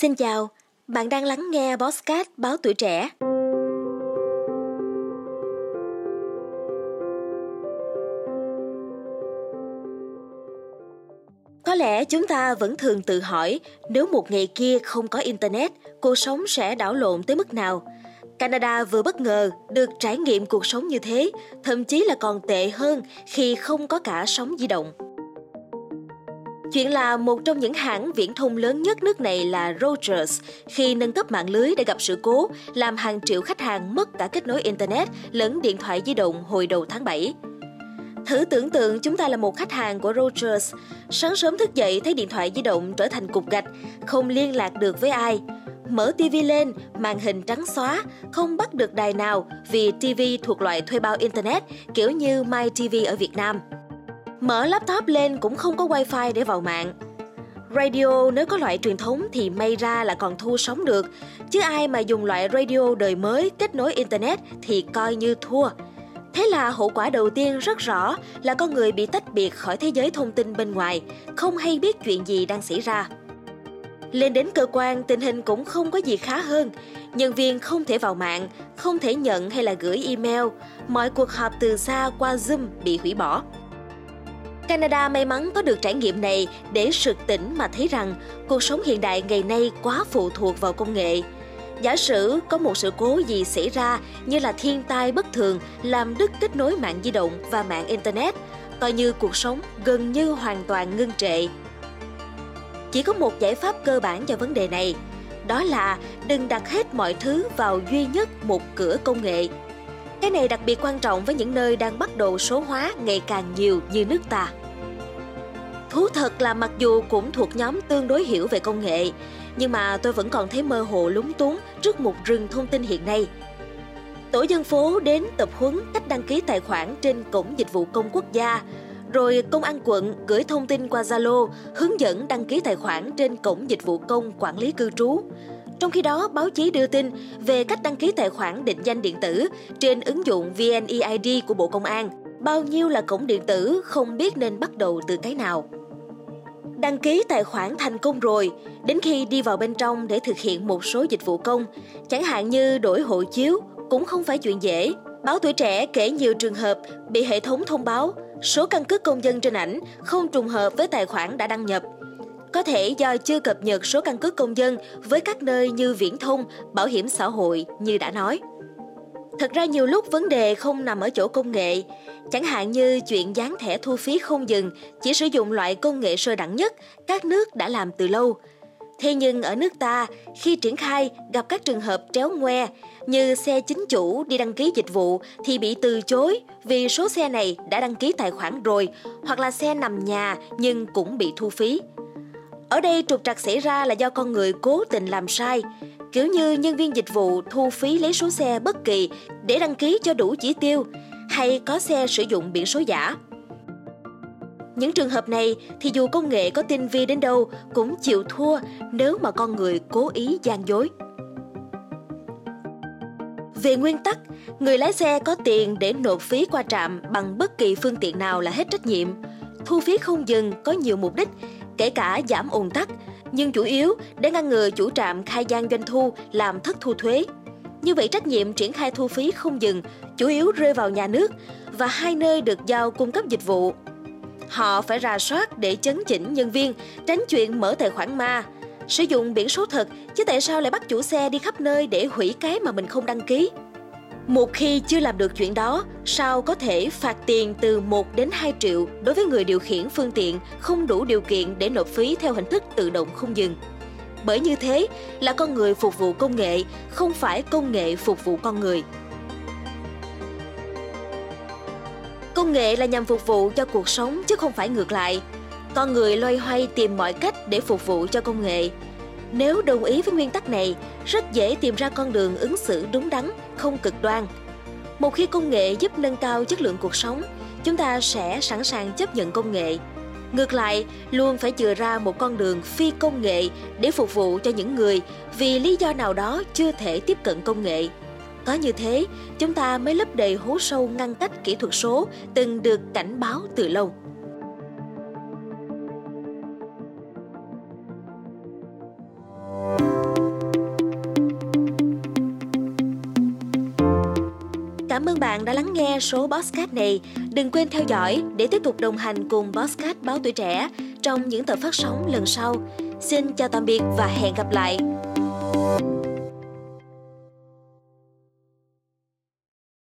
Xin chào, bạn đang lắng nghe Bosscat báo tuổi trẻ. Có lẽ chúng ta vẫn thường tự hỏi nếu một ngày kia không có Internet, cuộc sống sẽ đảo lộn tới mức nào. Canada vừa bất ngờ được trải nghiệm cuộc sống như thế, thậm chí là còn tệ hơn khi không có cả sóng di động. Chuyện là một trong những hãng viễn thông lớn nhất nước này là Rogers khi nâng cấp mạng lưới đã gặp sự cố, làm hàng triệu khách hàng mất cả kết nối Internet lẫn điện thoại di động hồi đầu tháng 7. Thử tưởng tượng chúng ta là một khách hàng của Rogers, sáng sớm thức dậy thấy điện thoại di động trở thành cục gạch, không liên lạc được với ai. Mở TV lên, màn hình trắng xóa, không bắt được đài nào vì TV thuộc loại thuê bao Internet kiểu như MyTV ở Việt Nam. Mở laptop lên cũng không có wifi để vào mạng. Radio nếu có loại truyền thống thì may ra là còn thu sóng được, chứ ai mà dùng loại radio đời mới kết nối internet thì coi như thua. Thế là hậu quả đầu tiên rất rõ là con người bị tách biệt khỏi thế giới thông tin bên ngoài, không hay biết chuyện gì đang xảy ra. Lên đến cơ quan, tình hình cũng không có gì khá hơn. Nhân viên không thể vào mạng, không thể nhận hay là gửi email. Mọi cuộc họp từ xa qua Zoom bị hủy bỏ. Canada may mắn có được trải nghiệm này để sực tỉnh mà thấy rằng cuộc sống hiện đại ngày nay quá phụ thuộc vào công nghệ. Giả sử có một sự cố gì xảy ra như là thiên tai bất thường làm đứt kết nối mạng di động và mạng Internet, coi như cuộc sống gần như hoàn toàn ngưng trệ. Chỉ có một giải pháp cơ bản cho vấn đề này, đó là đừng đặt hết mọi thứ vào duy nhất một cửa công nghệ. Cái này đặc biệt quan trọng với những nơi đang bắt đầu số hóa ngày càng nhiều như nước ta. Thú thật là mặc dù cũng thuộc nhóm tương đối hiểu về công nghệ, nhưng mà tôi vẫn còn thấy mơ hồ lúng túng trước một rừng thông tin hiện nay. Tổ dân phố đến tập huấn cách đăng ký tài khoản trên cổng dịch vụ công quốc gia, rồi công an quận gửi thông tin qua Zalo hướng dẫn đăng ký tài khoản trên cổng dịch vụ công quản lý cư trú. Trong khi đó, báo chí đưa tin về cách đăng ký tài khoản định danh điện tử trên ứng dụng VNeID của Bộ Công an. Bao nhiêu là cổng điện tử không biết nên bắt đầu từ cái nào. Đăng ký tài khoản thành công rồi, đến khi đi vào bên trong để thực hiện một số dịch vụ công, chẳng hạn như đổi hộ chiếu, cũng không phải chuyện dễ. Báo tuổi trẻ kể nhiều trường hợp bị hệ thống thông báo số căn cước công dân trên ảnh không trùng hợp với tài khoản đã đăng nhập. Có thể do chưa cập nhật số căn cước công dân với các nơi như viễn thông, bảo hiểm xã hội như đã nói. Thật ra nhiều lúc vấn đề không nằm ở chỗ công nghệ, chẳng hạn như chuyện dán thẻ thu phí không dừng chỉ sử dụng loại công nghệ sơ đẳng nhất các nước đã làm từ lâu. Thế nhưng ở nước ta, khi triển khai gặp các trường hợp tréo ngoe như xe chính chủ đi đăng ký dịch vụ thì bị từ chối vì số xe này đã đăng ký tài khoản rồi hoặc là xe nằm nhà nhưng cũng bị thu phí. Ở đây trục trặc xảy ra là do con người cố tình làm sai, kiểu như nhân viên dịch vụ thu phí lấy số xe bất kỳ để đăng ký cho đủ chỉ tiêu, hay có xe sử dụng biển số giả. Những trường hợp này thì dù công nghệ có tinh vi đến đâu cũng chịu thua nếu mà con người cố ý gian dối. Về nguyên tắc, người lái xe có tiền để nộp phí qua trạm bằng bất kỳ phương tiện nào là hết trách nhiệm. Thu phí không dừng có nhiều mục đích, kể cả giảm ùn tắc, nhưng chủ yếu để ngăn ngừa chủ trạm khai gian doanh thu làm thất thu thuế. Như vậy trách nhiệm triển khai thu phí không dừng chủ yếu rơi vào nhà nước và hai nơi được giao cung cấp dịch vụ. Họ phải rà soát để chấn chỉnh nhân viên, tránh chuyện mở tài khoản ma, sử dụng biển số thật, chứ tại sao lại bắt chủ xe đi khắp nơi để hủy cái mà mình không đăng ký? Một khi chưa làm được chuyện đó, sao có thể phạt tiền từ 1 đến 2 triệu đối với người điều khiển phương tiện không đủ điều kiện để nộp phí theo hình thức tự động không dừng? Bởi như thế là con người phục vụ công nghệ, không phải công nghệ phục vụ con người. Công nghệ là nhằm phục vụ cho cuộc sống chứ không phải ngược lại. Con người loay hoay tìm mọi cách để phục vụ cho công nghệ. Nếu đồng ý với nguyên tắc này, rất dễ tìm ra con đường ứng xử đúng đắn, không cực đoan. Một khi công nghệ giúp nâng cao chất lượng cuộc sống, chúng ta sẽ sẵn sàng chấp nhận công nghệ. Ngược lại, luôn phải chừa ra một con đường phi công nghệ để phục vụ cho những người vì lý do nào đó chưa thể tiếp cận công nghệ. Có như thế, chúng ta mới lấp đầy hố sâu ngăn cách kỹ thuật số từng được cảnh báo từ lâu. Ơn bạn đã lắng nghe số Bosscat này. Đừng quên theo dõi để tiếp tục đồng hành cùng Bosscat Báo Tuổi Trẻ trong những tập phát sóng lần sau. Xin chào tạm biệt và hẹn gặp lại.